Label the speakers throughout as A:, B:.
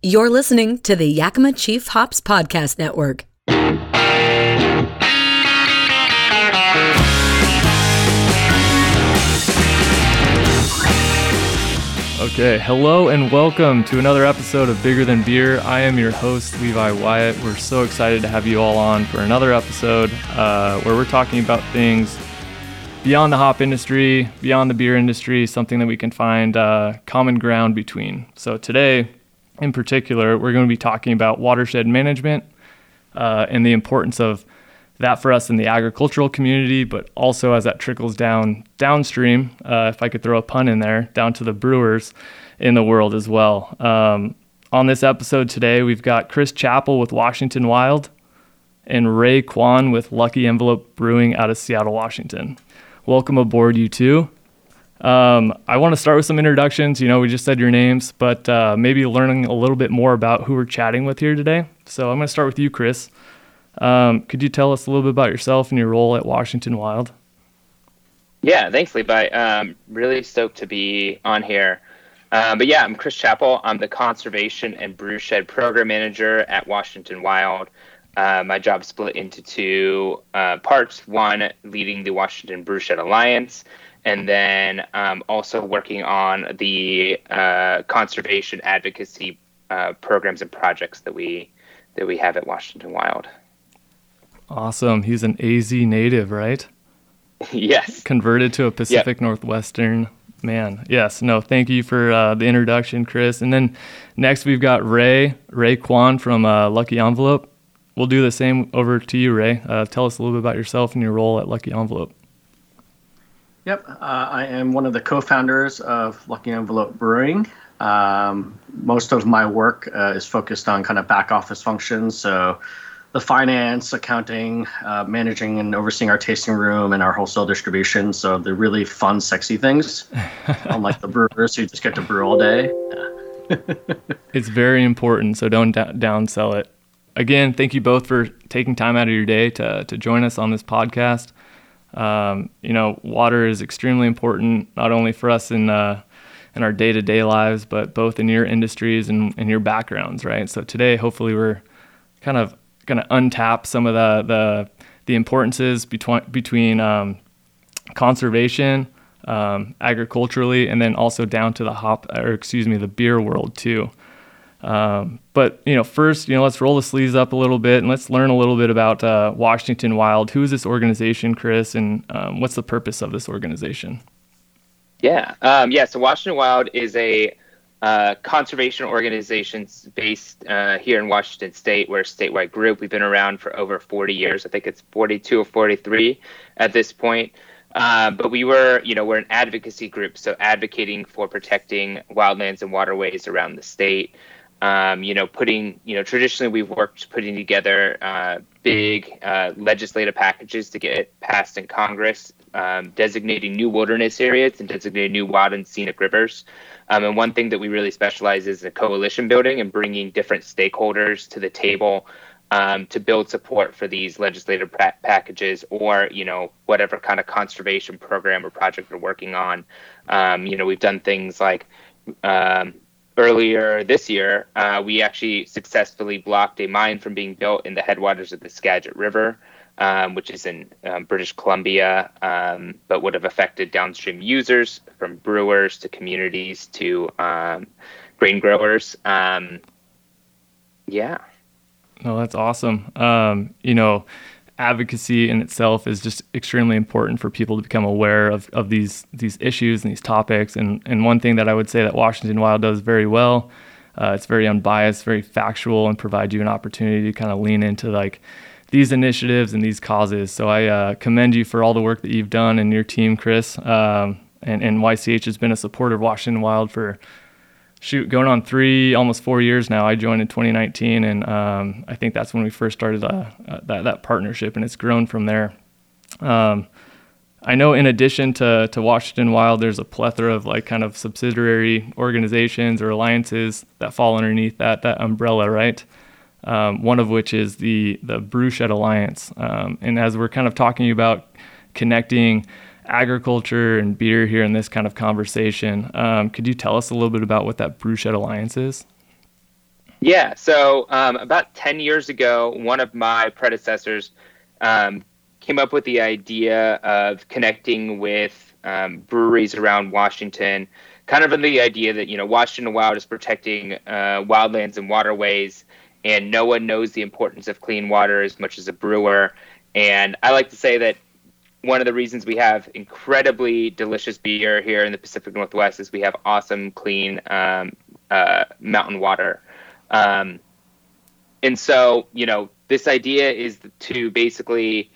A: You're listening to the Yakima Chief Hops Podcast Network.
B: Okay, hello and welcome to another episode of Bigger Than Beer. I am your host, Levi Wyatt. We're so excited to have you all on for another episode uh, where we're talking about things beyond the hop industry, beyond the beer industry, something that we can find uh, common ground between. So, today in particular, we're going to be talking about watershed management uh, and the importance of that for us in the agricultural community, but also as that trickles down downstream, uh, if I could throw a pun in there, down to the brewers in the world as well. Um, on this episode today, we've got Chris Chappell with Washington Wild and Ray Kwan with Lucky Envelope Brewing out of Seattle, Washington. Welcome aboard, you two. Um, I want to start with some introductions. You know, we just said your names, but uh, maybe learning a little bit more about who we're chatting with here today. So I'm going to start with you, Chris. Um, could you tell us a little bit about yourself and your role at Washington Wild?
C: Yeah, thanks, Levi. Um, really stoked to be on here. Um, but yeah, I'm Chris Chappell. I'm the Conservation and Brewshed Program Manager at Washington Wild. Uh, my job split into two uh, parts. One, leading the Washington Brewshed Alliance, and then um, also working on the uh, conservation advocacy uh, programs and projects that we that we have at Washington Wild.
B: Awesome. He's an AZ native, right?
C: yes.
B: Converted to a Pacific yep. Northwestern man. Yes. No. Thank you for uh, the introduction, Chris. And then next we've got Ray Ray Kwan from uh, Lucky Envelope. We'll do the same over to you, Ray. Uh, tell us a little bit about yourself and your role at Lucky Envelope.
D: Yep, uh, I am one of the co-founders of Lucky Envelope Brewing. Um, most of my work uh, is focused on kind of back office functions, so the finance, accounting, uh, managing and overseeing our tasting room and our wholesale distribution. So the really fun, sexy things, unlike the brewers who just get to brew all day.
B: it's very important, so don't downsell it. Again, thank you both for taking time out of your day to, to join us on this podcast. Um, you know, water is extremely important, not only for us in uh, in our day to day lives, but both in your industries and in your backgrounds, right? So today, hopefully, we're kind of going to untap some of the the the importances between between um, conservation, um, agriculturally, and then also down to the hop or excuse me, the beer world too. Um, but you know, first, you know, let's roll the sleeves up a little bit and let's learn a little bit about uh, Washington Wild. Who is this organization, Chris, and um, what's the purpose of this organization?
C: Yeah, um, yeah. So Washington Wild is a uh, conservation organization based uh, here in Washington State. We're a statewide group. We've been around for over 40 years. I think it's 42 or 43 at this point. Uh, but we were, you know, we're an advocacy group, so advocating for protecting wildlands and waterways around the state. Um, you know, putting, you know, traditionally we've worked putting together uh, big uh, legislative packages to get passed in Congress, um, designating new wilderness areas and designating new wild and scenic rivers. Um, and one thing that we really specialize is in coalition building and bringing different stakeholders to the table um, to build support for these legislative pra- packages or you know whatever kind of conservation program or project we're working on. Um, you know we've done things like um, earlier this year uh, we actually successfully blocked a mine from being built in the headwaters of the Skagit River um, which is in um, British Columbia, um, but would have affected downstream users from brewers to communities to um, grain growers. Um, yeah.
B: No, that's awesome. Um, you know, advocacy in itself is just extremely important for people to become aware of, of these these issues and these topics. And and one thing that I would say that Washington Wild does very well, uh, it's very unbiased, very factual, and provide you an opportunity to kind of lean into like these initiatives and these causes. So I uh, commend you for all the work that you've done and your team, Chris. Um, and, and YCH has been a supporter of Washington Wild for shoot going on three, almost four years now. I joined in 2019, and um, I think that's when we first started uh, uh, that that partnership, and it's grown from there. Um, I know in addition to, to Washington Wild, there's a plethora of like kind of subsidiary organizations or alliances that fall underneath that that umbrella, right? um, one of which is the the Brewshed Alliance. Um, and as we're kind of talking about connecting agriculture and beer here in this kind of conversation, um, could you tell us a little bit about what that Brewshed Alliance is?
C: Yeah. So um, about 10 years ago, one of my predecessors um, came up with the idea of connecting with um, breweries around Washington, kind of in the idea that, you know, Washington Wild is protecting uh, wildlands and waterways, and no one knows the importance of clean water as much as a brewer. And I like to say that one of the reasons we have incredibly delicious beer here in the Pacific Northwest is we have awesome, clean um, uh, mountain water. Um, and so, you know, this idea is to basically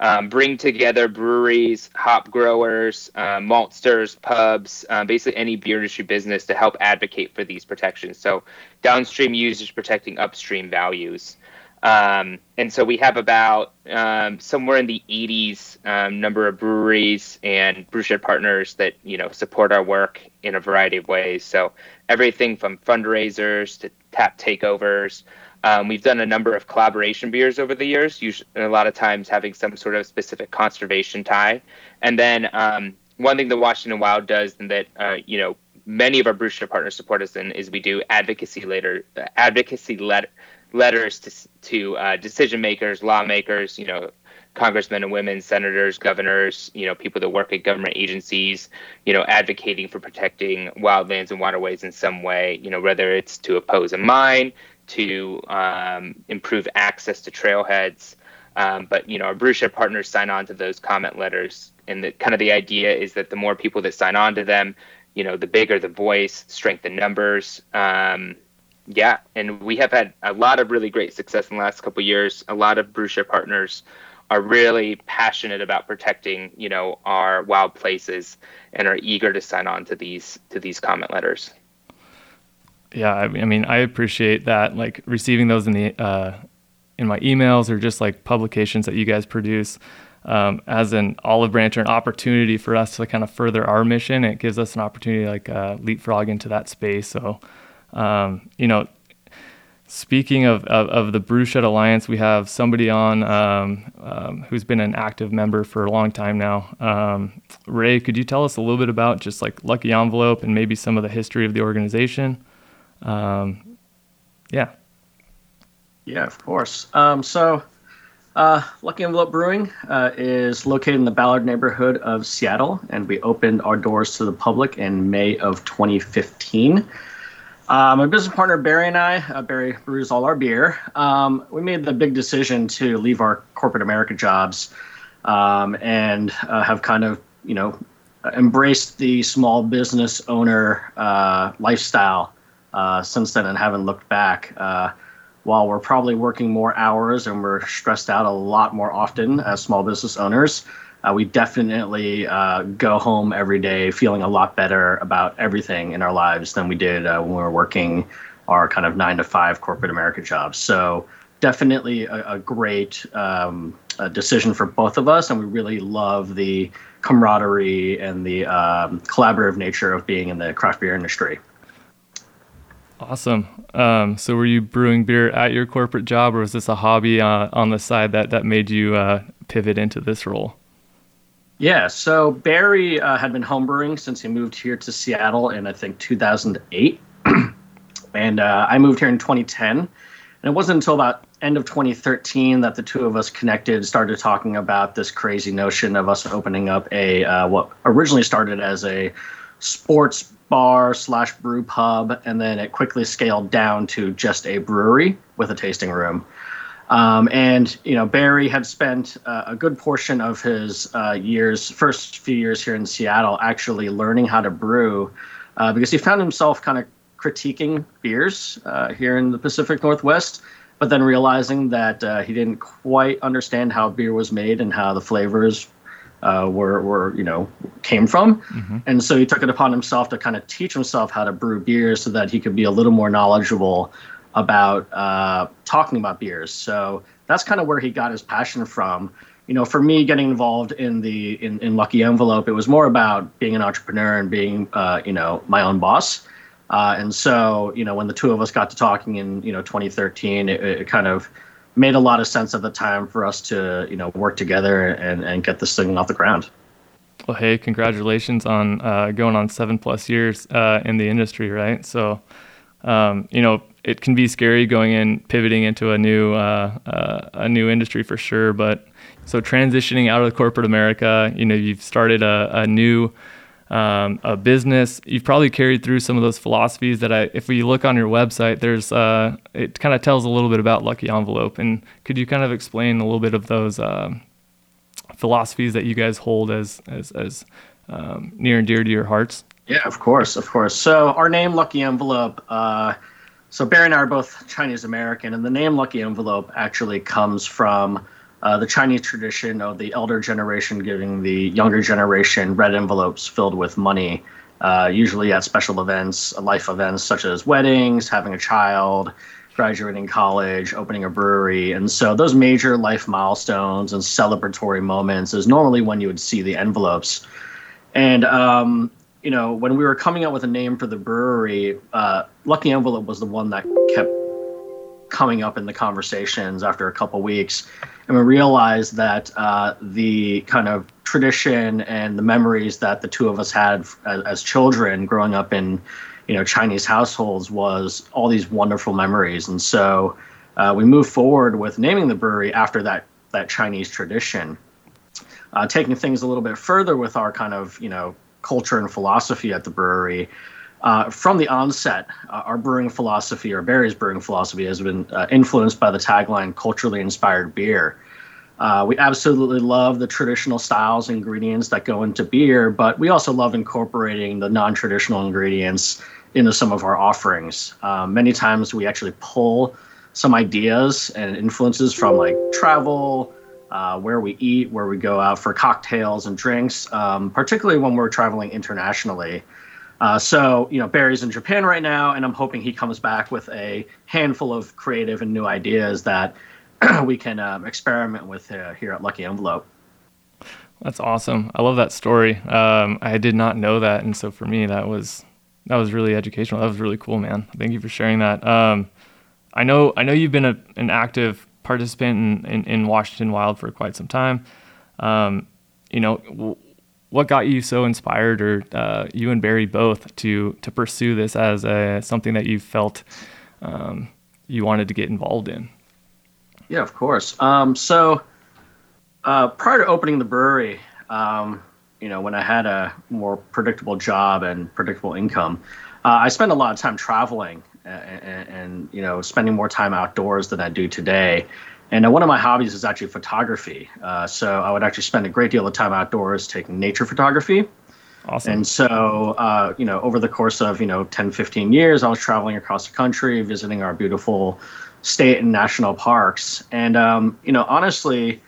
C: um, bring together breweries, hop growers, uh, maltsters, pubs, uh, basically any beer industry business to help advocate for these protections. So, downstream users protecting upstream values. Um, and so we have about um, somewhere in the 80s um, number of breweries and brewshed partners that you know support our work in a variety of ways. So everything from fundraisers to tap takeovers. Um, we've done a number of collaboration beers over the years, usually, a lot of times having some sort of specific conservation tie. And then um, one thing that Washington Wild does, and that uh, you know many of our brewshed partners support us in, is we do advocacy later advocacy letter letters to to uh, decision makers, lawmakers, you know, congressmen and women, senators, governors, you know, people that work at government agencies, you know, advocating for protecting wildlands and waterways in some way, you know, whether it's to oppose a mine, to um, improve access to trailheads. Um, but you know, our brewshed partners sign on to those comment letters, and the kind of the idea is that the more people that sign on to them, you know, the bigger the voice, strength in numbers. Um, yeah, and we have had a lot of really great success in the last couple years. A lot of brewshed partners are really passionate about protecting, you know, our wild places and are eager to sign on to these to these comment letters.
B: Yeah, I mean, I appreciate that, like receiving those in the uh, in my emails or just like publications that you guys produce. Um, as an olive branch or an opportunity for us to kind of further our mission. It gives us an opportunity to like uh, leapfrog into that space. So um, you know, speaking of, of, of, the Brewshed Alliance, we have somebody on um, um, who's been an active member for a long time now. Um, Ray, could you tell us a little bit about just like Lucky Envelope and maybe some of the history of the organization? Um, yeah.
D: Yeah, of course. Um, so, uh, Lucky Envelope Brewing uh, is located in the Ballard neighborhood of Seattle, and we opened our doors to the public in May of 2015. Uh, my business partner Barry and I, uh, Barry brews all our beer. Um, we made the big decision to leave our corporate America jobs um, and uh, have kind of, you know, embraced the small business owner uh, lifestyle uh, since then and haven't looked back. Uh, while we're probably working more hours and we're stressed out a lot more often as small business owners, uh, we definitely uh, go home every day feeling a lot better about everything in our lives than we did uh, when we were working our kind of nine to five corporate America jobs. So definitely a, a great um, a decision for both of us, and we really love the camaraderie and the um, collaborative nature of being in the craft beer industry.
B: Awesome. Um, so, were you brewing beer at your corporate job, or was this a hobby uh, on the side that that made you uh, pivot into this role?
D: Yeah, so Barry uh, had been homebrewing since he moved here to Seattle in I think 2008, and uh, I moved here in 2010. And it wasn't until about end of 2013 that the two of us connected, started talking about this crazy notion of us opening up a uh, what originally started as a sports bar slash brew pub, and then it quickly scaled down to just a brewery with a tasting room. Um, and you know, Barry had spent uh, a good portion of his uh, years, first few years here in Seattle, actually learning how to brew, uh, because he found himself kind of critiquing beers uh, here in the Pacific Northwest, but then realizing that uh, he didn't quite understand how beer was made and how the flavors uh, were, were you know came from, mm-hmm. and so he took it upon himself to kind of teach himself how to brew beer so that he could be a little more knowledgeable about uh, talking about beers. So that's kind of where he got his passion from. You know, for me, getting involved in the in, in Lucky Envelope, it was more about being an entrepreneur and being, uh, you know, my own boss. Uh, and so, you know, when the two of us got to talking in, you know, 2013, it, it, kind of made a lot of sense at the time for us to, you know, work together and, and get this thing off the ground.
B: Well, hey, congratulations on uh, going on seven plus years uh, in the industry, right? So, um, you know, it can be scary going in, pivoting into a new uh, uh, a new industry for sure. But so transitioning out of corporate America, you know, you've started a, a new um, a business. You've probably carried through some of those philosophies that I, if we look on your website, there's uh, it kind of tells a little bit about Lucky Envelope. And could you kind of explain a little bit of those uh, philosophies that you guys hold as as as um, near and dear to your hearts?
D: Yeah, of course, of course. So our name, Lucky Envelope. Uh, so Barry and I are both Chinese American, and the name Lucky Envelope actually comes from uh, the Chinese tradition of the elder generation giving the younger generation red envelopes filled with money, uh, usually at special events, life events such as weddings, having a child, graduating college, opening a brewery. And so those major life milestones and celebratory moments is normally when you would see the envelopes. And, um, you know, when we were coming up with a name for the brewery, uh, Lucky Envelope was the one that kept coming up in the conversations after a couple weeks. And we realized that uh, the kind of tradition and the memories that the two of us had as, as, children growing up in you know chinese households was all these wonderful memories. And so uh, we moved forward with naming the brewery after that that chinese tradition. Uh, taking things a little bit further with our kind of you know culture and philosophy at the brewery uh, from the onset, uh, our brewing philosophy, or Barry's brewing philosophy, has been uh, influenced by the tagline "culturally inspired beer." Uh, we absolutely love the traditional styles and ingredients that go into beer, but we also love incorporating the non-traditional ingredients into some of our offerings. Uh, many times, we actually pull some ideas and influences from like travel, uh, where we eat, where we go out for cocktails and drinks, um, particularly when we're traveling internationally. Uh, so, you know, Barry's in Japan right now, and I'm hoping he comes back with a handful of creative and new ideas that we can um, experiment with uh, here at Lucky Envelope.
B: That's awesome. I love that story. Um, I did not know that, and so for me, that was that was really educational. That was really cool, man. Thank you for sharing that. Um, I know I know you've been a, an active participant in, in, in, Washington Wild for quite some time. Um, you know, what got you so inspired, or uh, you and Barry both, to to pursue this as a, something that you felt um, you wanted to get involved in?
D: Yeah, of course. Um, so uh, prior to opening the brewery, um, you know, when I had a more predictable job and predictable income, uh, I spent a lot of time traveling and, and, and, you know spending more time outdoors than I do today. And uh, one of my hobbies is actually photography. Uh, so I would actually spend a great deal of time outdoors taking nature photography.
B: Awesome.
D: And so, uh, you know, over the course of, you know, 10, 15 years, I was traveling across the country, visiting our beautiful state and national parks. And, um, you know, honestly,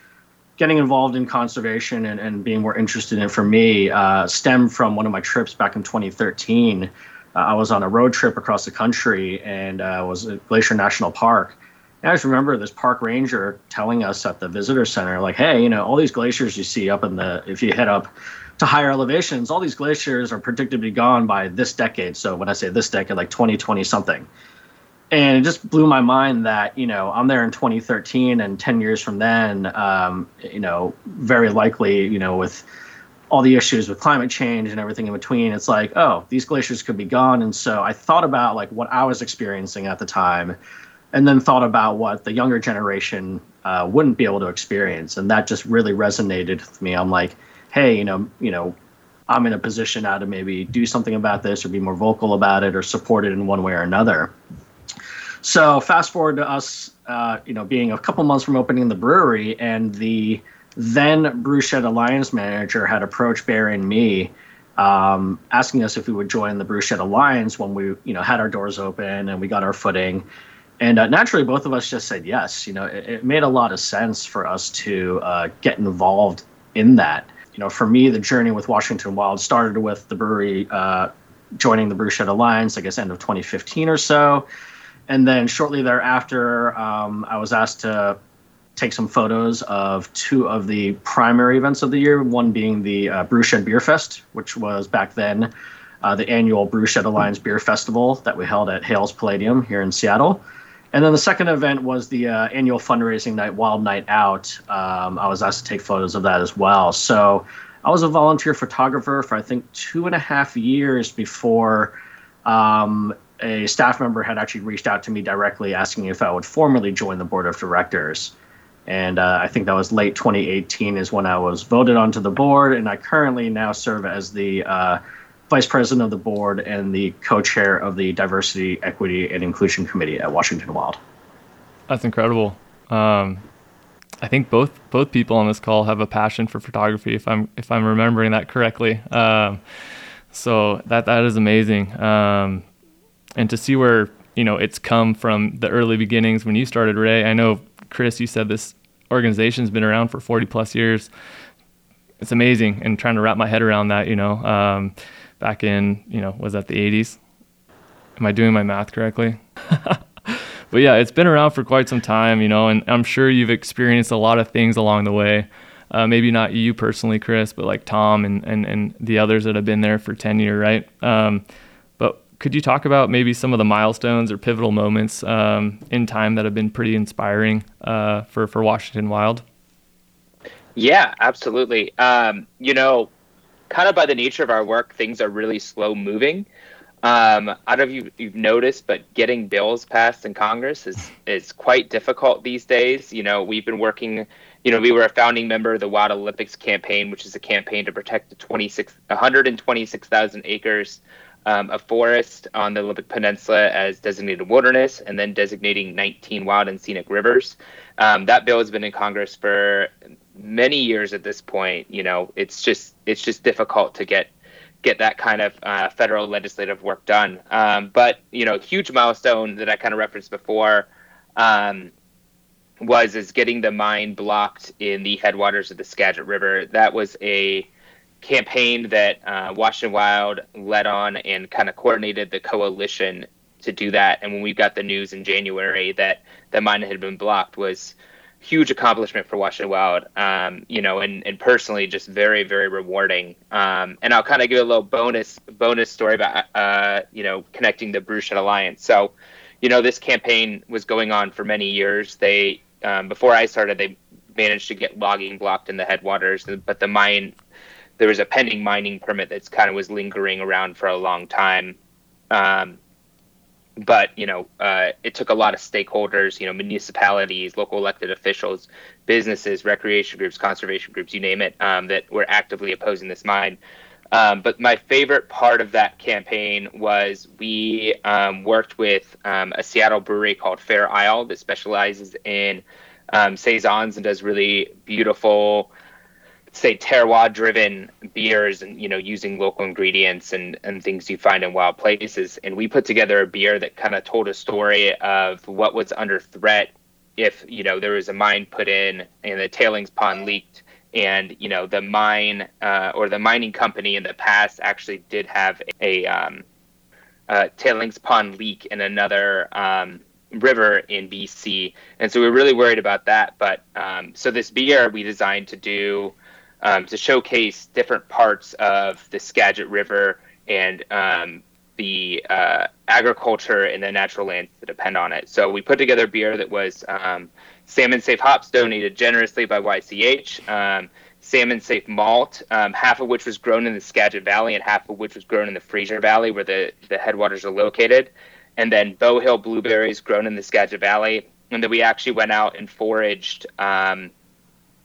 D: getting involved in conservation and, and being more interested in it for me uh, stemmed from one of my trips back in 2013. Uh, I was on a road trip across the country and uh, was at Glacier National Park And I just remember this park ranger telling us at the visitor center, like, hey, you know, all these glaciers you see up in the, if you head up to higher elevations, all these glaciers are predicted to be gone by this decade. So when I say this decade, like 2020 something. And it just blew my mind that, you know, I'm there in 2013 and 10 years from then, um, you know, very likely, you know, with all the issues with climate change and everything in between, it's like, oh, these glaciers could be gone. And so I thought about like what I was experiencing at the time and then thought about what the younger generation uh, wouldn't be able to experience, and that just really resonated with me. I'm like, hey, you know, you know, I'm in a position now to maybe do something about this, or be more vocal about it, or support it in one way or another. So fast forward to us, uh, you know, being a couple months from opening the brewery, and the then Brewshed Alliance manager had approached Barry and me. Um, asking us if we would join the Brewshed Alliance when we, you know, had our doors open and we got our footing. And uh, naturally both of us just said yes. You know it, it made a lot of sense for us to uh, get involved in that. You know for me the journey with washington wild started with the brewery uh, joining the brewshed alliance i guess end of 2015 or so. And then shortly thereafter um, i was asked to take some photos of two of the primary events of the year one being the uh, brewshed beer fest which was back then uh, the annual brewshed alliance beer festival that we held at hales palladium here in seattle and then the second event was the uh, annual fundraising night, Wild Night Out. Um, I was asked to take photos of that as well. So I was a volunteer photographer for I think two and a half years before um, a staff member had actually reached out to me directly asking if I would formally join the board of directors. And uh, I think that was late 2018 is when I was voted onto the board, and I currently now serve as the uh, vice president of the board and the co-chair of the Diversity, Equity, and Inclusion Committee at Washington Wild.
B: That's incredible. Um, I think both both people on this call have a passion for photography, if I'm if I'm remembering that correctly. Um, so that that is amazing, um, and to see where you know it's come from the early beginnings when you started, Ray. I know Chris, you said this organization's been around for 40 plus years. It's amazing, and trying to wrap my head around that, you know, um, back in you know was that the 80s? Am I doing my math correctly? but yeah, it's been around for quite some time, you know, and I'm sure you've experienced a lot of things along the way. Uh, maybe not you personally, Chris, but like Tom and, and, and the others that have been there for 10 years, right? Um, could you talk about maybe some of the milestones or pivotal moments um, in time that have been pretty inspiring uh, for, for Washington Wild?
C: Yeah, absolutely. Um, you know, kind of by the nature of our work, things are really slow moving. Um, I don't know if you, you've noticed, but getting bills passed in Congress is is quite difficult these days. You know, we've been working. You know, we were a founding member of the Wild Olympics campaign, which is a campaign to protect the 26, 126,000 acres um, of forest on the Olympic Peninsula as designated wilderness, and then designating 19 wild and scenic rivers. Um, that bill has been in Congress for many years at this point. You know, it's just it's just difficult to get get that kind of uh, federal legislative work done. Um, but you know, huge milestone that I kind of referenced before um, was is getting the mine blocked in the headwaters of the Skagit River. That was a campaign that uh, Washington Wild led on and kind of coordinated the coalition to do that. And when we got the news in January that the mine had been blocked, was huge accomplishment for Washington Wild. Um, you know, and, and personally, just very very rewarding. Um, and I'll kind of give a little bonus bonus story about uh, you know connecting the Brewshed Alliance. So, you know, this campaign was going on for many years. They um, before I started, they managed to get logging blocked in the headwaters, but the mine there was a pending mining permit that's kind of was lingering around for a long time. Um, but you know, uh, it took a lot of stakeholders, you know, municipalities, local elected officials, businesses, recreation groups, conservation groups, you name it, um, that were actively opposing this mine. Um, but my favorite part of that campaign was we um, worked with um, a Seattle brewery called Fair Isle that specializes in um, saisons and does really beautiful say terroir driven beers and you know using local ingredients and and things you find in wild places. And we put together a beer that kind of told a story of what was under threat if you know there was a mine put in and the tailings pond leaked. And you know the mine uh, or the mining company in the past actually did have a, um, a tailings pond leak in another um, river in BC, and so we are really worried about that. But um, so this beer we designed to do um, to showcase different parts of the Skagit River and um, the uh, agriculture and the natural lands that depend on it. So we put together beer that was um, salmon safe hops donated generously by YCH, um, salmon safe malt, um, half of which was grown in the Skagit Valley and half of which was grown in the Fraser Valley where the, the headwaters are located, and then Bow Hill blueberries grown in the Skagit Valley. And then we actually went out and foraged um,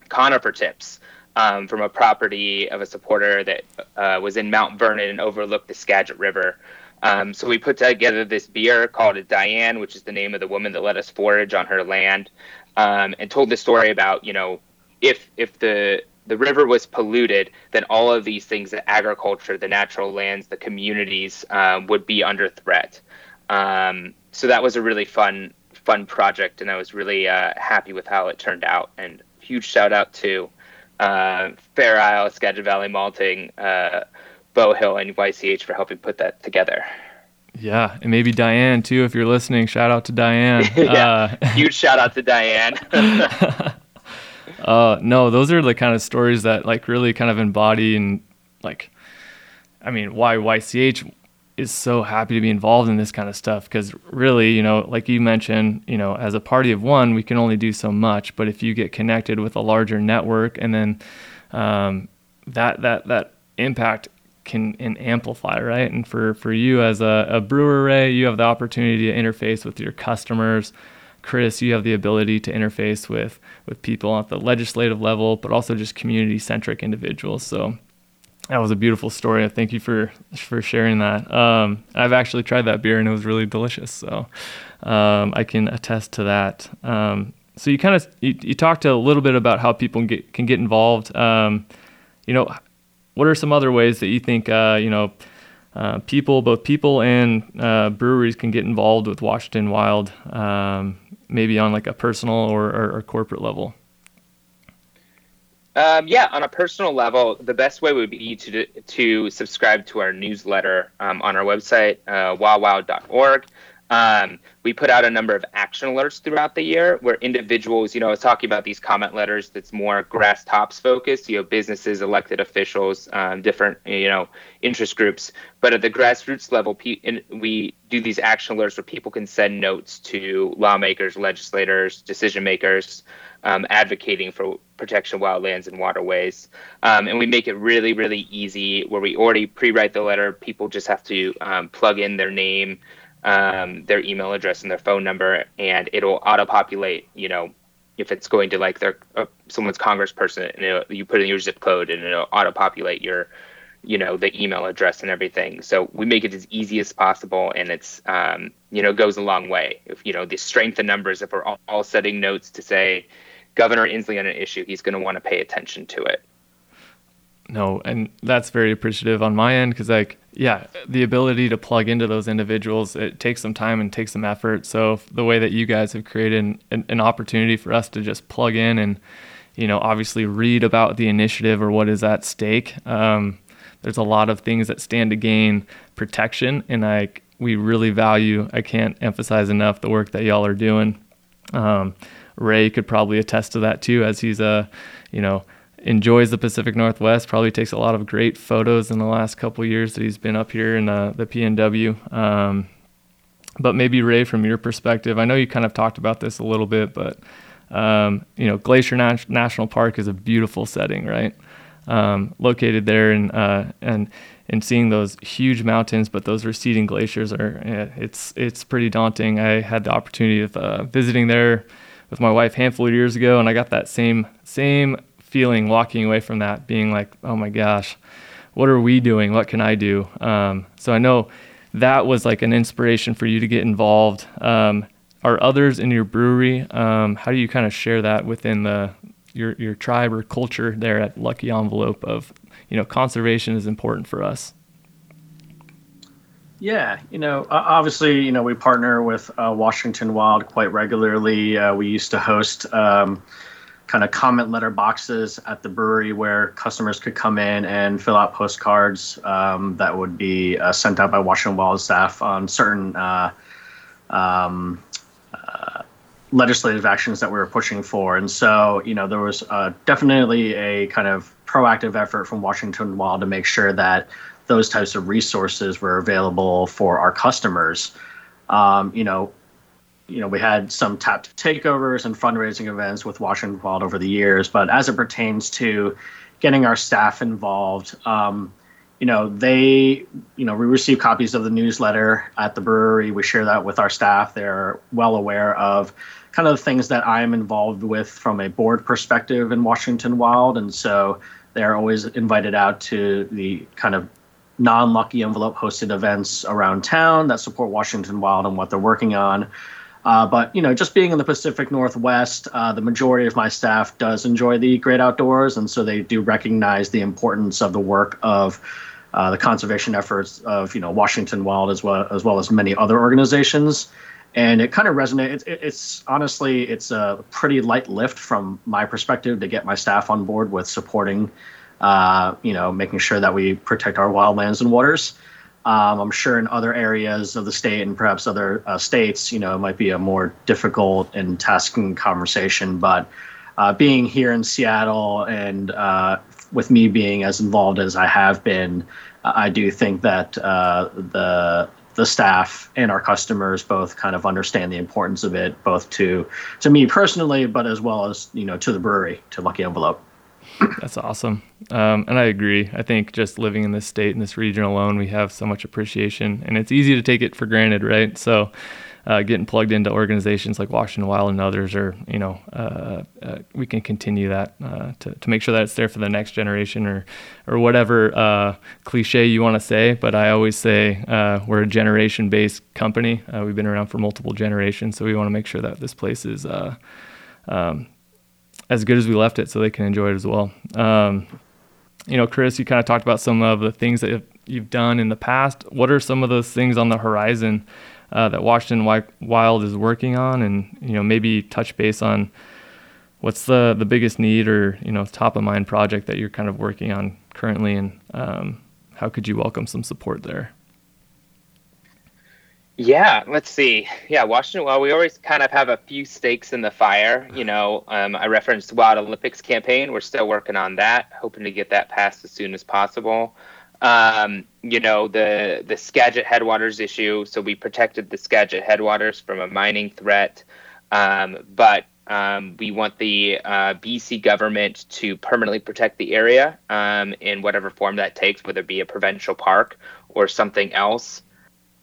C: conifer tips um, from a property of a supporter that uh, was in Mount Vernon and overlooked the Skagit River. Um, so we put together this beer called it Diane, which is the name of the woman that let us forage on her land, um, and told the story about you know if if the the river was polluted, then all of these things, the agriculture, the natural lands, the communities, um, would be under threat. Um, so that was a really fun fun project, and I was really uh, happy with how it turned out. And huge shout out to uh, Fair Isle, Skagit Valley Malting, uh, Bow Hill, and YCH for helping put that together.
B: Yeah, and maybe Diane too, if you're listening. Shout out to Diane.
C: yeah, uh, huge shout out to Diane.
B: uh, no, those are the kind of stories that like really kind of embody and like, I mean, why YCH is so happy to be involved in this kind of stuff because really, you know, like you mentioned, you know, as a party of one, we can only do so much. But if you get connected with a larger network, and then um, that that that impact can and amplify, right? And for for you as a, a brewer, Ray, you have the opportunity to interface with your customers. Chris, you have the ability to interface with with people at the legislative level, but also just community centric individuals. So that was a beautiful story. Thank you for for sharing that. Um, I've actually tried that beer and it was really delicious. So um, I can attest to that. Um, so you kind of you, you, talked a little bit about how people can get, can get involved. Um, you know, what are some other ways that you think uh, you know uh, people, both people and uh, breweries, can get involved with Washington Wild, um, maybe on like a personal or, or, or corporate level?
C: Um, yeah, on a personal level, the best way would be to to subscribe to our newsletter um, on our website, uh, wawild.org. Um, we put out a number of action alerts throughout the year where individuals, you know, I was talking about these comment letters that's more grass tops focused, you know, businesses, elected officials, um, different, you know, interest groups. But at the grassroots level, we do these action alerts where people can send notes to lawmakers, legislators, decision makers, um, advocating for protection of wildlands and waterways. Um, and we make it really, really easy where we already pre write the letter. People just have to um, plug in their name um, their email address and their phone number, and it'll auto populate. You know, if it's going to like their uh, someone's congressperson, and you put in your zip code, and it'll auto populate your, you know, the email address and everything. So we make it as easy as possible, and it's um, you know goes a long way. If you know the strength in numbers, if we're all, all setting notes to say Governor Inslee on an issue, he's going to want to pay attention to it.
B: No, and that's very appreciative on my end because like yeah, the ability to plug into those individuals, it takes some time and takes some effort. So the way that you guys have created an, an, opportunity for us to just plug in and, you know, obviously read about the initiative or what is at stake. Um, there's a lot of things that stand to gain protection, and I we really value. I can't emphasize enough the work that y'all are doing. Um, Ray could probably attest to that too, as he's a, you know, enjoys the Pacific Northwest. Probably takes a lot of great photos in the last couple years that he's been up here in uh, the PNW. Um, but maybe Ray, from your perspective, I know you kind of talked about this a little bit, but um, you know, Glacier Nat- National Park is a beautiful setting, right? Um, located there, and uh, and and seeing those huge mountains, but those receding glaciers are it's it's pretty daunting. I had the opportunity of uh, visiting there with my wife handful of years ago, and I got that same same feeling walking away from that being like, oh my gosh, what are we doing? What can I do? Um, so I know that was like an inspiration for you to get involved. Um, are others in your brewery? Um, how do you kind of share that within the your your tribe or culture there at Lucky Envelope of you know conservation is important for us?
D: Yeah, you know, obviously, you know, we partner with uh, Washington Wild quite regularly. Uh, we used to host um, kind of comment letter boxes at the brewery where customers could come in and fill out postcards um, that would be uh, sent out by Washington Wild staff on certain uh, um, uh, legislative actions that we were pushing for. And so, you know, there was uh, definitely a kind of proactive effort from Washington Wild to make sure that those types of resources were available for our customers. Um, you know, you know, we had some tap takeovers and fundraising events with Washington Wild over the years, but as it pertains to getting our staff involved, um, you know, they, you know, we receive copies of the newsletter at the brewery. We share that with our staff. They're well aware of kind of the things that I'm involved with from a board perspective in Washington Wild, and so they're always invited out to the kind of non-lucky envelope hosted events around town that support Washington Wild and what they're working on. Uh, but you know, just being in the Pacific Northwest, uh, the majority of my staff does enjoy the great outdoors, and so they do recognize the importance of the work of uh, the conservation efforts of you know Washington Wild as well as well as many other organizations. And it kind of resonates. It, it's honestly, it's a pretty light lift from my perspective to get my staff on board with supporting, uh, you know, making sure that we protect our wildlands and waters. Um, I'm sure in other areas of the state and perhaps other uh, states, you know, it might be a more difficult and tasking conversation. But uh, being here in Seattle and uh, with me being as involved as I have been, I do think that uh, the the staff and our customers both kind of understand the importance of it, both to to me personally, but as well as you know to the brewery, to Lucky Envelope.
B: That's awesome. Um, and I agree. I think just living in this state, in this region alone, we have so much appreciation and it's easy to take it for granted, right? So, uh, getting plugged into organizations like Washington Wild and others, or you know, uh, uh, we can continue that uh, to, to make sure that it's there for the next generation, or or whatever uh, cliche you want to say. But I always say uh, we're a generation-based company. we've been around for multiple generations, so we want to make sure that this place is um, as good as we left it, so they can enjoy it as well. Um, you know, Chris, you kind of talked about some of the things that you've done in the past. What are some of those things on the horizon? uh, that Washington Wild is working on, and you know maybe touch base on what's the the biggest need or you know top of mind project that you're kind of working on currently, and um, how could you welcome some support there?
C: Yeah, let's see. Yeah, Washington. Well, we always kind of have a few stakes in the fire. You know, um, I referenced Wild Olympics campaign. We're still working on that, hoping to get that passed as soon as possible um, you know the the Skagit headwaters issue. So we protected the Skagit headwaters from a mining threat, um, but um, we want the uh, BC government to permanently protect the area um, in whatever form that takes, whether it be a provincial park or something else.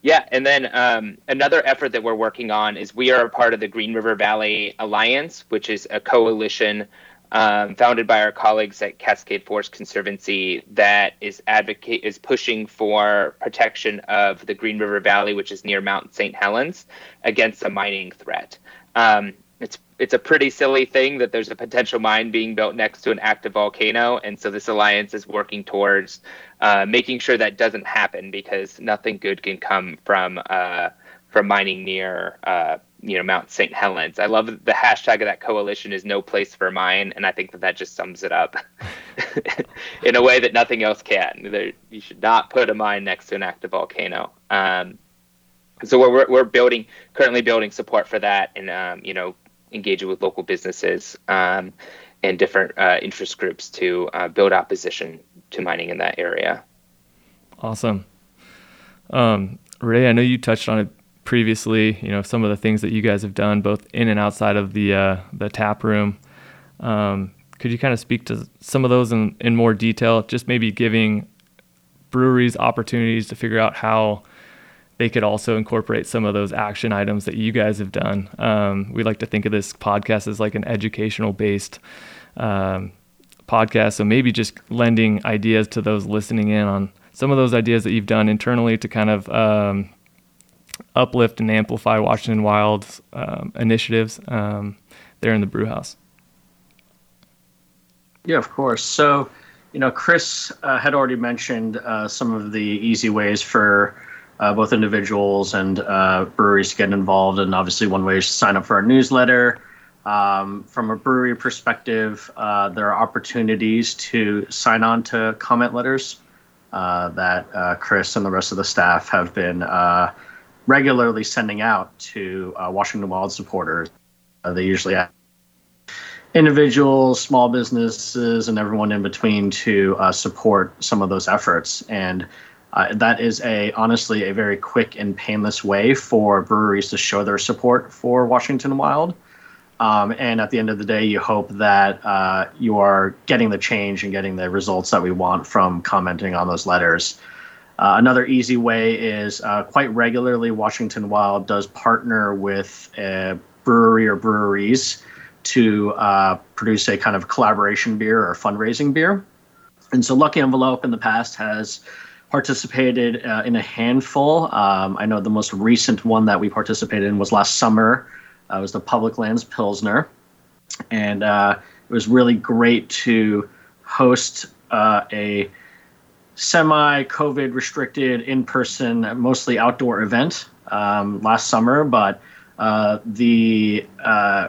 C: Yeah, and then um, another effort that we're working on is we are a part of the Green River Valley Alliance, which is a coalition um, founded by our colleagues at Cascade Forest Conservancy that is advocate is pushing for protection of the Green River Valley, which is near Mount St. Helens, against a mining threat. Um, it's a pretty silly thing that there's a potential mine being built next to an active volcano, and so this alliance is working towards uh, making sure that doesn't happen because nothing good can come from uh, from mining near uh, you know Mount St. Helens. I love the hashtag of that coalition is no place for mine, and I think that that just sums it up in a way that nothing else can. There, you should not put a mine next to an active volcano. Um, so we're we're building currently building support for that, and um, you know engaging with local businesses um, and different uh, interest groups to uh, build opposition to mining in that area.
B: Awesome. Um, Ray, I know you touched on it previously, you know, some of the things that you guys have done both in and outside of the uh, the tap room. Um, could you kind of speak to some of those in, in more detail? Just maybe giving breweries opportunities to figure out how they could also incorporate some of those action items that you guys have done. Um, we like to think of this podcast as like an educational based um, podcast. So maybe just lending ideas to those listening in on some of those ideas that you've done internally to kind of um, uplift and amplify Washington Wild's um, initiatives um, there in the brew house.
D: Yeah, of course. So, you know, Chris uh, had already mentioned uh, some of the easy ways for uh, both individuals and uh, breweries to get involved. And obviously, one way is to sign up for our newsletter. Um, from a brewery perspective, uh, there are opportunities to sign on to comment letters uh, that Chris and the rest of the staff have been regularly sending out to uh, Washington Wild supporters. Uh, they usually have individuals, small businesses, and everyone in between to uh, support some of those efforts. And uh, that is a honestly a very quick and painless way for breweries to show their support for Washington Wild. Um, and at the end of the day, you hope that uh, you are getting the change and getting the results that we want from commenting on those letters. Uh, another easy way is uh, quite regularly, Washington Wild does partner with a brewery or breweries to uh, produce a kind of collaboration beer or fundraising beer. And so Lucky Envelope in the past has participated uh, in a handful. Um, I know the most recent one that we participated in was last summer. Uh, it was the Public Lands Pilsner. And uh, it was really great to host a semi COVID restricted in person, mostly outdoor event um, last summer, but uh, the uh,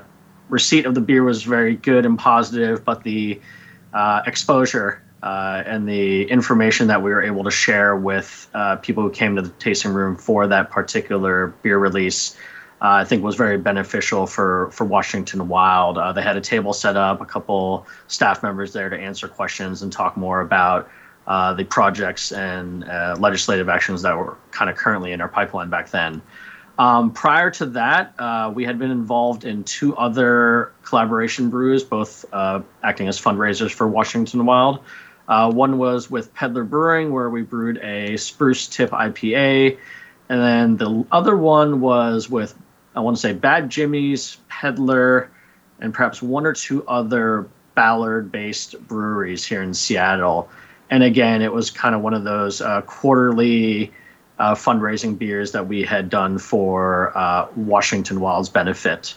D: receipt of the beer was very good and positive, but the uh, exposure uh, and the information that we were able to share with uh, people who came to the tasting room for that particular beer release. Uh, I think was very beneficial for for Washington Wild. they had a table set up, a couple staff members there to answer questions and talk more about uh, the projects and uh, legislative actions that were kind of currently in our pipeline back then. Um, prior to that, uh, we had been involved in two other collaboration brews, both uh, acting as fundraisers for Washington Wild. Uh, one was with Peddler Brewing, where we brewed a spruce tip IPA. And then the other one was with, I want to say, Bad Jimmy's, Peddler, and perhaps one or two other Ballard based breweries here in Seattle. And again, it was kind of one of those uh, quarterly uh, fundraising beers that we had done for uh, Washington Wild's benefit.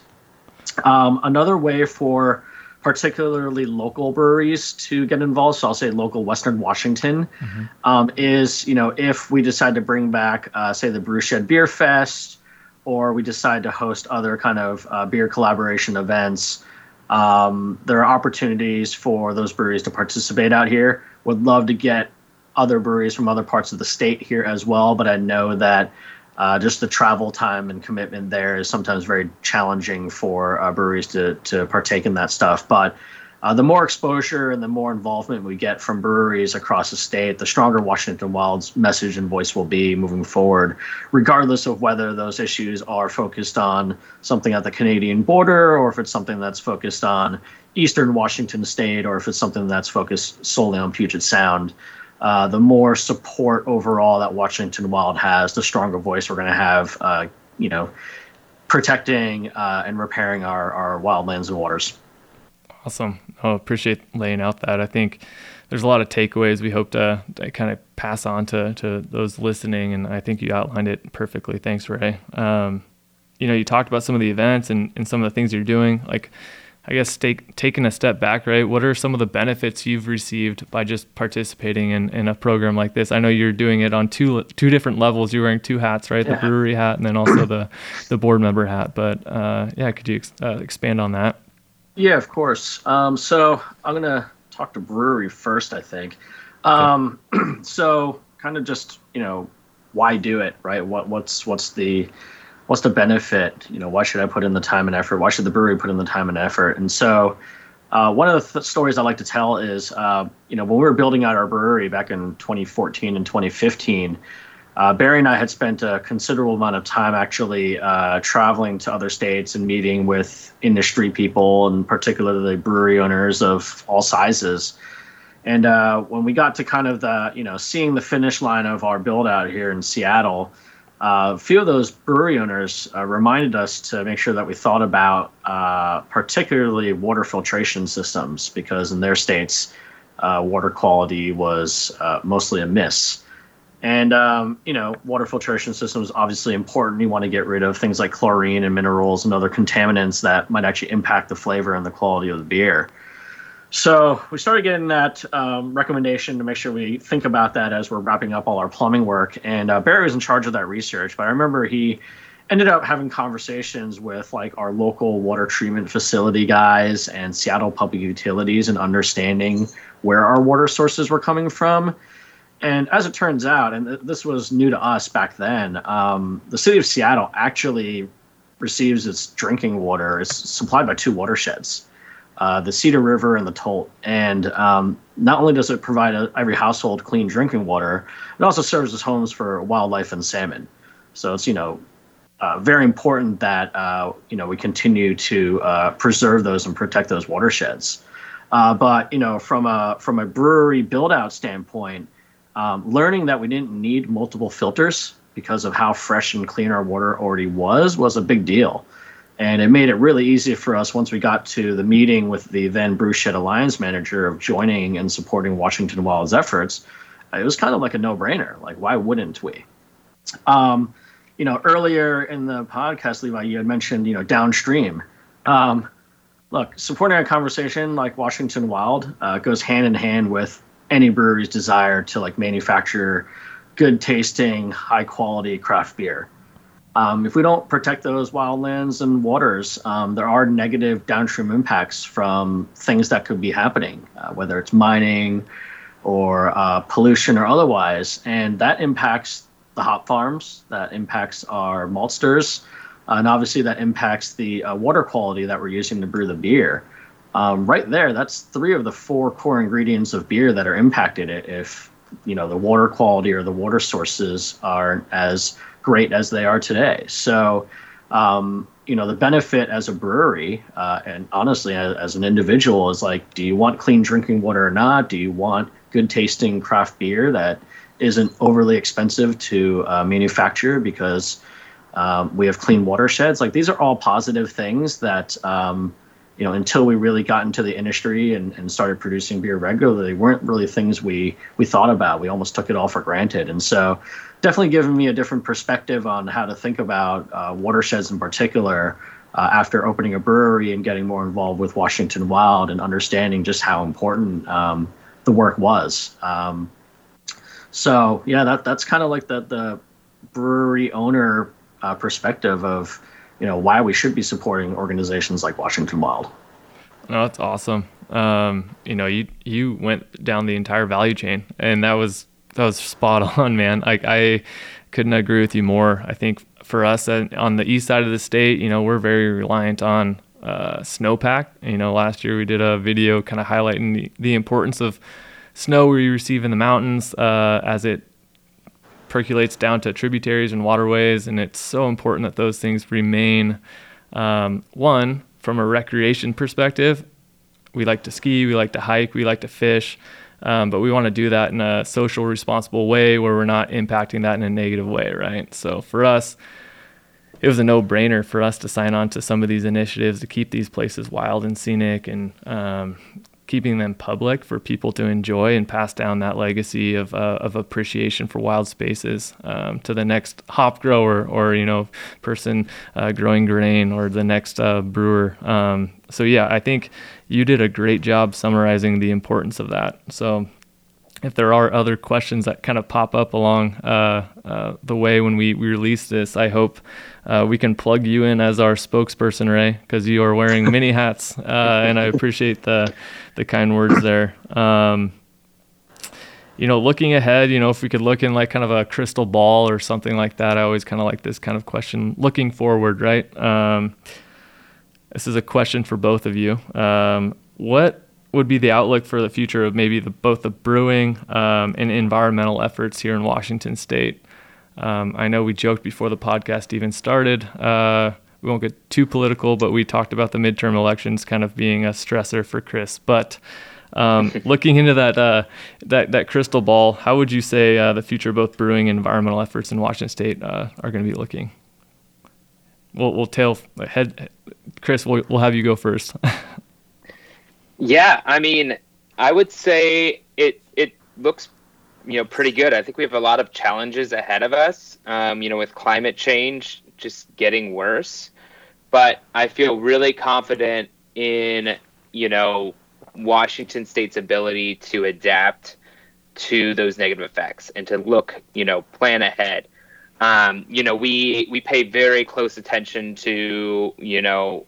D: Um, another way for particularly local breweries to get involved, so I'll say local Western Washington, mm-hmm. um, is you know if we decide to bring back, uh, say, the Brewshed Beer Fest, or we decide to host other kind of uh, beer collaboration events. Um, there are opportunities for those breweries to participate out here. Would love to get other breweries from other parts of the state here as well. But I know that uh, just the travel time and commitment there is sometimes very challenging for uh, breweries to to partake in that stuff. But uh, the more exposure and the more involvement we get from breweries across the state, the stronger Washington Wild's message and voice will be moving forward, regardless of whether those issues are focused on something at the Canadian border or if it's something that's focused on eastern Washington state or if it's something that's focused solely on Puget Sound uh, the more support overall that Washington Wild has, the stronger voice we're going to have, uh, you know, protecting uh, and repairing our, our wildlands and waters.
B: Awesome. I oh, appreciate laying out that. I think there's a lot of takeaways we hope to, to, kind of pass on to, to those listening. And I think you outlined it perfectly. Thanks, Ray. Um, you know, you talked about some of the events and, and some of the things you're doing. Like, I guess take, taking a step back, right? What are some of the benefits you've received by just participating in, in a program like this? I know you're doing it on two two different levels. You're wearing two hats, right? Yeah. The brewery hat and then also the the board member hat. But uh, yeah, could you ex- uh, expand on that?
D: Yeah, of course. Um, so I'm gonna talk to brewery first. I think. Um, okay. so kind of just you know why do it, right? What what's what's the what's the benefit? You know, why should I put in the time and effort? Why should the brewery put in the time and effort? And so, uh, one of the th- stories I like to tell is, uh, you know, when we were building out our brewery back in 2014 and 2015, uh, Barry and I had spent a considerable amount of time actually uh, traveling to other states and meeting with industry people and particularly brewery owners of all sizes. And uh, when we got to kind of the, you know, seeing the finish line of our build out here in Seattle, a few of those brewery owners uh, reminded us to make sure that we thought about uh, particularly water filtration systems because in their states, uh, water quality was uh, mostly a miss. And, um, you know, water filtration systems obviously important. You want to get rid of things like chlorine and minerals and other contaminants that might actually impact the flavor and the quality of the beer. So we started getting that um, recommendation to make sure we think about that as we're wrapping up all our plumbing work. And uh, Barry was in charge of that research, but I remember he ended up having conversations with like our local water treatment facility guys and Seattle Public Utilities and understanding where our water sources were coming from. And as it turns out, and this was new to us back then, um, the city of Seattle actually receives its drinking water. It's supplied by two watersheds uh, the Cedar River and the Tolt. And um, not only does it provide a, every household clean drinking water, it also serves as homes for wildlife and salmon. So it's you know uh, very important that uh, you know we continue to uh, preserve those and protect those watersheds. Uh, but you know from a from a brewery build out standpoint, um, learning that we didn't need multiple filters because of how fresh and clean our water already was was a big deal. And it made it really easy for us once we got to the meeting with the then Brewshed Alliance manager of joining and supporting Washington Wild's efforts. It was kind of like a no brainer. Like, why wouldn't we? Um, you know, earlier in the podcast, Levi, you had mentioned, you know, downstream. Um, look, supporting a conversation like Washington Wild uh, goes hand in hand with any brewery's desire to like manufacture good tasting, high quality craft beer. Um, if we don't protect those wildlands and waters, um, there are negative downstream impacts from things that could be happening, uh, whether it's mining or uh, pollution or otherwise. And that impacts the hop farms, that impacts our maltsters, uh, and obviously that impacts the uh, water quality that we're using to brew the beer. Um, right there, that's three of the four core ingredients of beer that are impacted if you know the water quality or the water sources aren't as great as they are today. So, um, you know, the benefit as a brewery uh, and honestly as, as, an individual is like, do you want clean drinking water or not? Do you want good tasting craft beer that isn't overly expensive to uh, manufacture because um, we have clean watersheds? Like these are all positive things that. Um, you know, until we really got into the industry and, and started producing beer regularly, weren't really things we we thought about. We almost took it all for granted, and so definitely given me a different perspective on how to think about uh, watersheds in particular. Uh, after opening a brewery and getting more involved with Washington Wild and understanding just how important um, the work was. Um, so yeah, that that's kind of like the the brewery owner uh, perspective of you know why we should be supporting organizations like Washington Wild.
B: No, that's awesome. Um, you know, you you went down the entire value chain, and that was that was spot on, man. Like I couldn't agree with you more. I think for us uh, on the east side of the state, you know, we're very reliant on uh, snowpack. You know, last year we did a video kind of highlighting the, the importance of snow we receive in the mountains uh, as it percolates down to tributaries and waterways, and it's so important that those things remain. Um, one, from a recreation perspective, we like to ski, we like to hike, we like to fish, um, but we want to do that in a social, responsible way where we're not impacting that in a negative way, right? So for us, it was a no-brainer for us to sign on to some of these initiatives to keep these places wild and scenic and um, keeping them public for people to enjoy and pass down that legacy of, uh, of appreciation for wild spaces um, to the next hop grower or you know person uh, growing grain or the next uh, brewer. Um, so yeah, I think you did a great job summarizing the importance of that. So if there are other questions that kind of pop up along uh, uh, the way when we, we release this, I hope uh, we can plug you in as our spokesperson, Ray, because you are wearing many hats, uh, and I appreciate the the kind words there. Um, you know, looking ahead, you know, if we could look in like kind of a crystal ball or something like that, I always kind of like this kind of question. Looking forward, right? Um, this is a question for both of you. Um, what would be the outlook for the future of maybe the, both the brewing um, and environmental efforts here in Washington State? Um, I know we joked before the podcast even started. Uh, we won't get too political, but we talked about the midterm elections kind of being a stressor for Chris. But um, looking into that uh, that that crystal ball, how would you say uh, the future of both brewing and environmental efforts in Washington State uh, are going to be looking? We'll we'll tail head. Chris, we'll we'll have you go first.
C: Yeah, I mean, I would say it it looks you know pretty good. I think we have a lot of challenges ahead of us. Um, you know, with climate change just getting worse, but I feel really confident in you know Washington State's ability to adapt to those negative effects and to look you know plan ahead. Um, you know, we we pay very close attention to you know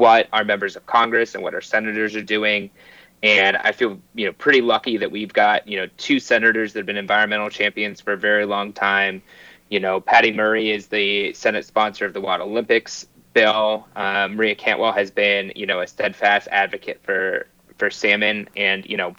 C: what our members of Congress and what our senators are doing. And I feel, you know, pretty lucky that we've got, you know, two senators that have been environmental champions for a very long time. You know, Patty Murray is the Senate sponsor of the Wild Olympics bill. Um, Maria Cantwell has been, you know, a steadfast advocate for for salmon, and you know,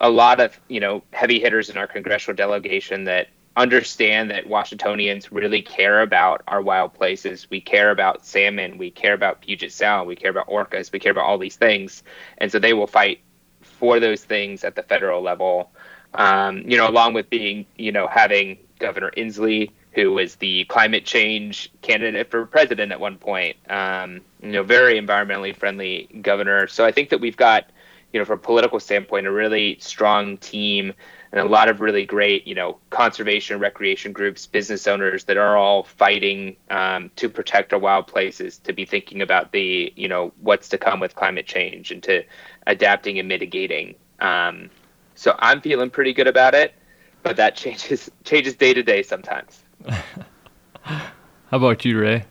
C: a lot of you know heavy hitters in our congressional delegation that understand that Washingtonians really care about our wild places. We care about salmon. We care about Puget Sound. We care about orcas. We care about all these things. And so they will fight for those things at the federal level. Um, you know, along with being, you know, having Governor Inslee, who was the climate change candidate for president at one point, um, you know, very environmentally friendly governor. So I think that we've got, you know, from a political standpoint, a really strong team and a lot of really great, you know, conservation, recreation groups, business owners that are all fighting um, to protect our wild places, to be thinking about the, you know, what's to come with climate change and to adapting and mitigating. Um, so I'm feeling pretty good about it, but that changes changes day to day sometimes.
B: How about you, Ray?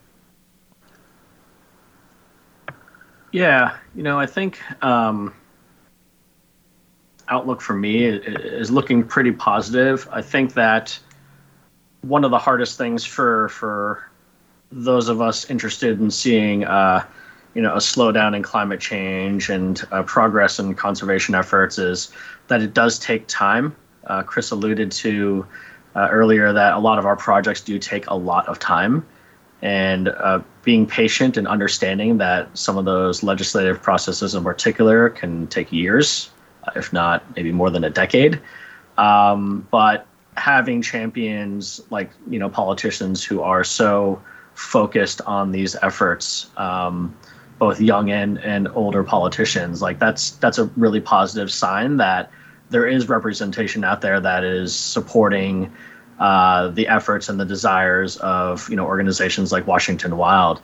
D: Yeah, you know, I think um, outlook for me is looking pretty positive. I think that one of the hardest things for for those of us interested in seeing uh, you know a slowdown in climate change and uh, progress in conservation efforts is that it does take time uh, Chris alluded to uh, earlier that a lot of our projects do take a lot of time. And uh, being patient and understanding that some of those legislative processes in particular can take years, if not maybe more than a decade. Um, but having champions like you know politicians who are so focused on these efforts um, both young and, and older politicians like that's that's a really positive sign that there is representation out there that is supporting uh, the efforts and the desires of you know organizations like Washington Wild.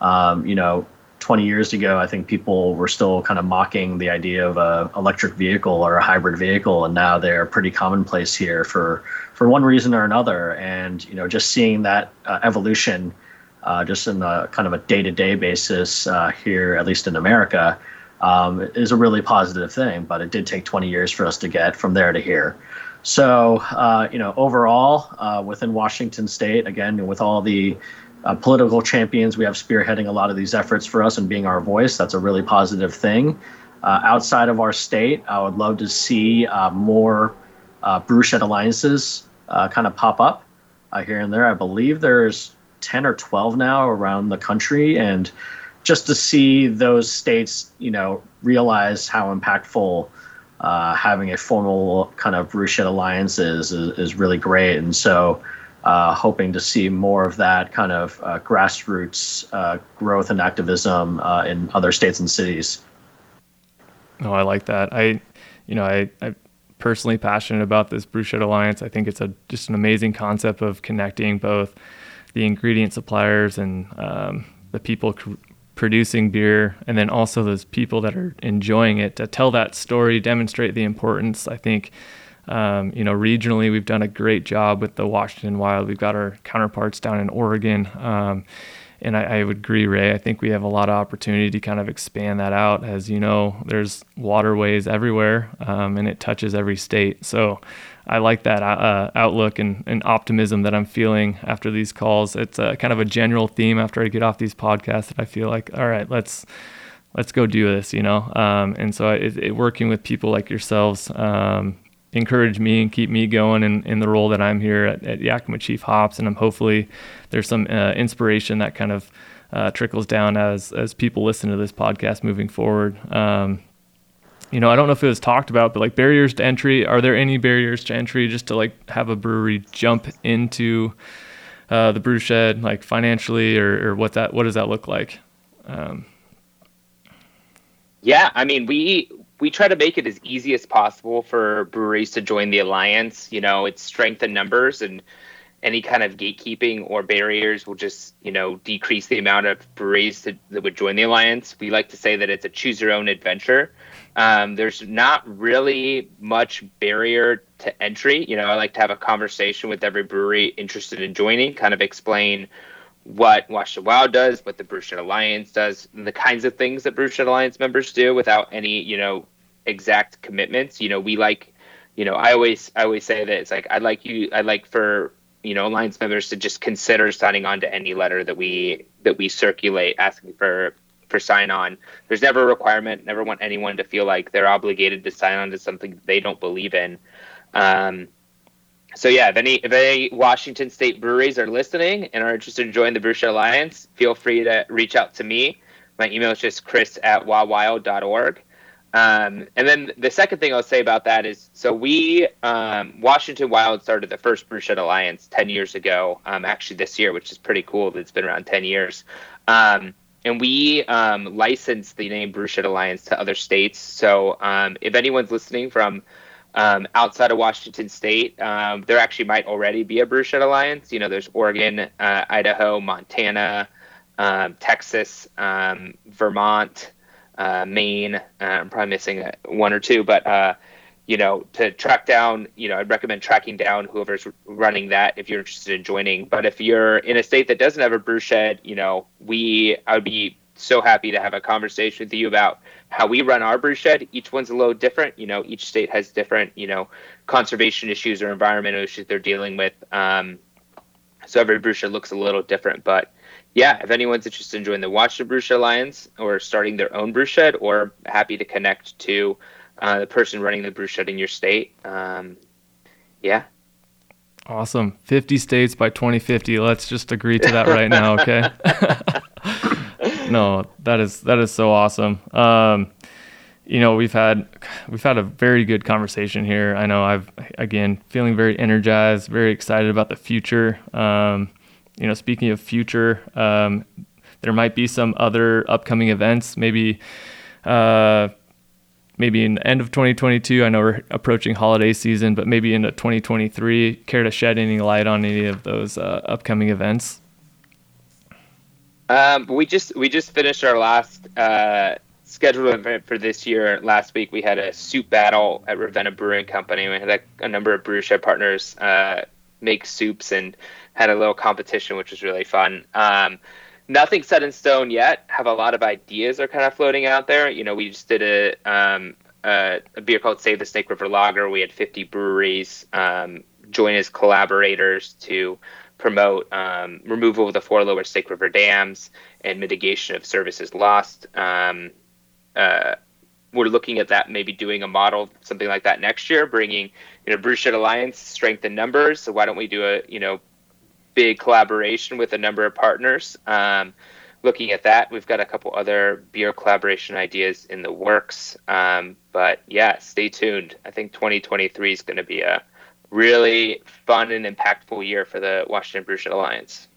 D: Um, you know, 20 years ago, I think people were still kind of mocking the idea of a electric vehicle or a hybrid vehicle, and now they're pretty commonplace here for for one reason or another. And you know, just seeing that uh, evolution, uh, just in a kind of a day-to-day basis uh, here, at least in America, um, is a really positive thing. But it did take 20 years for us to get from there to here. So, uh, you know, overall, uh, within Washington State, again, with all the uh, political champions we have spearheading a lot of these efforts for us and being our voice, that's a really positive thing. Uh, outside of our state, I would love to see uh, more uh, alliances kind of pop up here and there. I believe there's 10 or 12 now around the country. And just to see those states, you know, realize how impactful uh, having a formal kind of brewshed alliance is, is, is really great. And so, uh, hoping to see more of that kind of uh, grassroots uh, growth and activism uh, in other states and cities.
B: Oh, I like that. I, you know, I, I personally passionate about this Brewshed Alliance. I think it's a just an amazing concept of connecting both the ingredient suppliers and um, the people producing beer and then also those people that are enjoying it to tell that story demonstrate the importance i think um, you know regionally we've done a great job with the washington wild we've got our counterparts down in oregon um, and I, I, would agree ray i think we have a lot of opportunity to kind of expand that out as you know there's waterways everywhere um, and it touches every state so I like that uh, outlook and, and, optimism that I'm feeling after these calls. It's a, kind of a general theme after I get off these podcasts that I feel like, all right, let's let's go do this, you know. Um, and so it, it, working with people like yourselves um, encourage me and keep me going in, in the role that I'm here at, at Yakima Chief Hops. And I'm hopefully there's some uh, inspiration that kind of uh, trickles down as as people listen to this podcast moving forward. Um, you know, I don't know if it was talked about, but like barriers to entry, are there any barriers to entry just to like have a brewery jump into uh, the brew shed, like financially, or, or what that what does that look like? Um,
C: yeah, I mean, we we try to make it as easy as possible for breweries to join the alliance. You know, it's strength in numbers, and any kind of gatekeeping or barriers will just you know decrease the amount of breweries to, that would join the alliance. We like to say that it's a choose your own adventure. Um, there's not really much barrier to entry. You know, I like to have a conversation with every brewery interested in joining, kind of explain what Washington Wild does, what the Brewshed Alliance does, the kinds of things that Brewshed Alliance members do without any, you know, exact commitments. You know, we like, you know, I always I always say that it's like I'd like you I'd like for you know alliance members to just consider signing on to any letter that we that we circulate asking for for sign on. There's never a requirement. Never want anyone to feel like they're obligated to sign on to something they don't believe in. Um, so yeah, if any if any Washington State breweries are listening and are interested in joining the Brewshed Alliance, feel free to reach out to me. My email is just chris at wawild.org. Um, and then the second thing I'll say about that is, so we um, Washington Wild started the first Brewshed Alliance ten years ago, um, actually this year, which is pretty cool. That it's been around ten years. Um, and we um, license the name Brewshed Alliance to other states. So um, if anyone's listening from outside of Washington State, there actually might already be a Brewshed Alliance. You know, there's Oregon, uh, Idaho, Montana, Texas, Vermont, uh, Maine. Uh, I'm probably missing one or two, but uh, you know, to track down, you know, I'd recommend tracking down whoever's running that if you're interested in joining. But if you're in a state that doesn't have a brew shed, you know, we, I would be so happy to have a conversation with you about how we run our brew shed. Each one's a little different. You know, each state has different, you know, conservation issues or environmental issues they're dealing with. Um, so every brew shed looks a little different. But yeah, if anyone's interested in joining the Watch the Brewshed Alliance or starting their own brew shed, or happy to connect to uh, the person running the brew shed in your state. Um, yeah.
B: Awesome. 50 states by 2050. Let's just agree to that right now, okay? no, that is that is so awesome. Um, you know, we've had we've had a very good conversation here. I know I've again feeling very energized, very excited about the future. Um, you know, speaking of future, um, there might be some other upcoming events, maybe uh, maybe in the end of 2022. I know we're approaching holiday season, but maybe into 2023. Care to shed any light on any of those uh, upcoming events?
C: Um, we just we just finished our last uh, scheduled event for this year. Last week we had a soup battle at Ravenna Brewing Company. We had a, a number of brewshed partners uh, make soups and had a little competition, which was really fun. Um, nothing set in stone yet. Have a lot of ideas are kind of floating out there. You know, we just did a um, a, a, beer called Save the Snake River Lager. We had 50 breweries um, join as collaborators to promote um, removal of the four lower Snake River dams and mitigation of services lost. Um, uh, we're looking at that, maybe doing a model, something like that next year, bringing, you know, Brewshed Alliance strength in numbers. So why don't we do a, you know, big collaboration with a number of partners. Um, looking at that, we've got a couple other beer collaboration ideas in the works. Um, but yeah, stay tuned. I think 2023 is going to be a really fun and impactful year for the Washington Brewshed Alliance.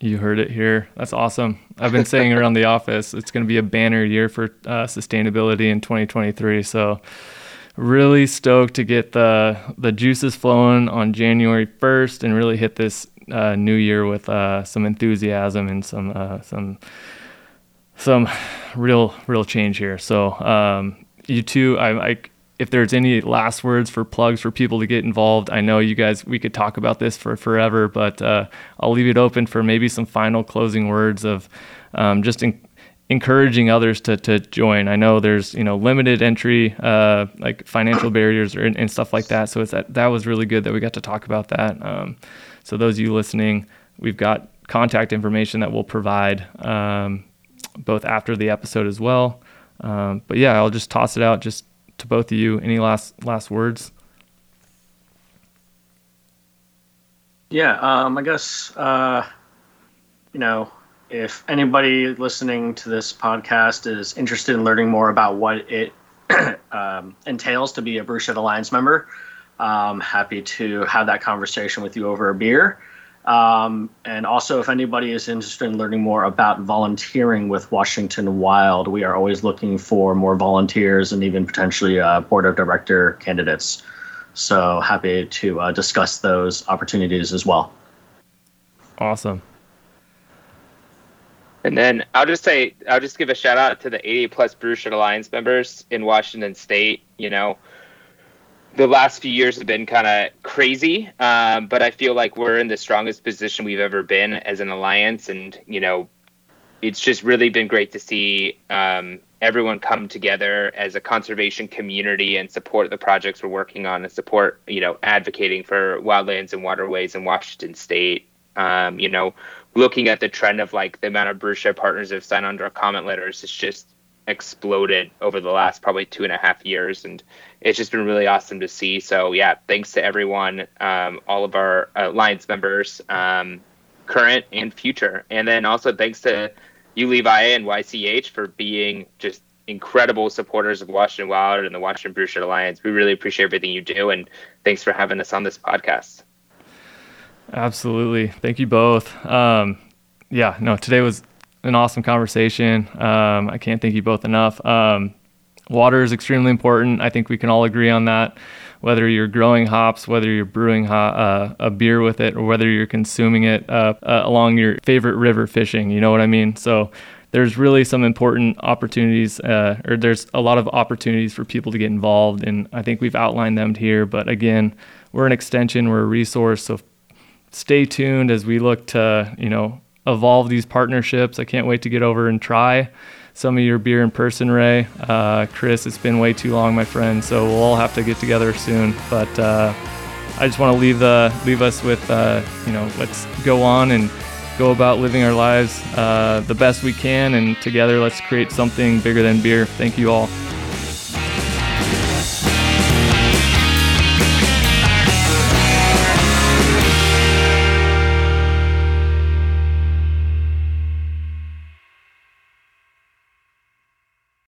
B: You heard it here. That's awesome. I've been saying around the office, it's going to be a banner year for uh, sustainability in 2023. So, really stoked to get the the juices flowing on January 1st and really hit this uh, new year with uh, some enthusiasm and some uh, some some real real change here. So um, you two, I, I, if there's any last words for plugs for people to get involved, I know you guys we could talk about this for forever, but uh, I'll leave it open for maybe some final closing words of um, just. In, encouraging others to, to join. I know there's you know limited entry, uh, like financial barriers or, and stuff like that. So it's that that was really good that we got to talk about that. Um, so those of you listening, we've got contact information that we'll provide um, both after the episode as well. Um, but yeah, I'll just toss it out just to both of you. Any last last words?
D: Yeah, um, I guess uh, you know if anybody listening to this podcast is interested in learning more about what it um, entails to be a Brewshed Alliance member, um, happy to have that conversation with you over a beer. Um, and also, if anybody is interested in learning more about volunteering with Washington Wild, we are always looking for more volunteers and even potentially uh, board of director candidates. So happy to uh, discuss those opportunities as well.
B: Awesome.
C: And then I'll just say, I'll just give a shout out to the 80 plus Brewshed Alliance members in Washington State. You know, the last few years have been kind of crazy, um, but I feel like we're in the strongest position we've ever been as an alliance, and you know, it's just really been great to see um, everyone come together as a conservation community and support the projects we're working on and support, you know, advocating for wildlands and waterways in Washington State. Um, you know, looking at the trend of like the amount of Brewshed partners have signed under comment letters, it's just exploded over the last probably two and a half years, and it's just been really awesome to see. So yeah, thanks to everyone, um, all of our alliance members, um, current and future, and then also thanks to you, Levi, and YCH for being just incredible supporters of Washington Wild and the Washington Brewshed Alliance. We really appreciate everything you do, and thanks for having us on this podcast.
B: Absolutely, thank you both. Um, yeah, no, today was an awesome conversation. Um, I can't thank you both enough. Um, water is extremely important. I think we can all agree on that. Whether you're growing hops, whether you're brewing ho- uh, a beer with it, or whether you're consuming it uh, uh, along your favorite river fishing, you know what I mean? So there's really some important opportunities, uh, or there's a lot of opportunities for people to get involved. And I think we've outlined them here. But again, we're an extension, we're a resource. So stay tuned as we look to, you know, evolve these partnerships. I can't wait to get over and try some of your beer in person, Ray. Uh, Chris, it's been way too long, my friend. So we'll all have to get together soon. But uh, I just want to leave the leave us with uh, you know let's go on and go about living our lives uh, the best we can, and together let's create something bigger than beer. Thank you all.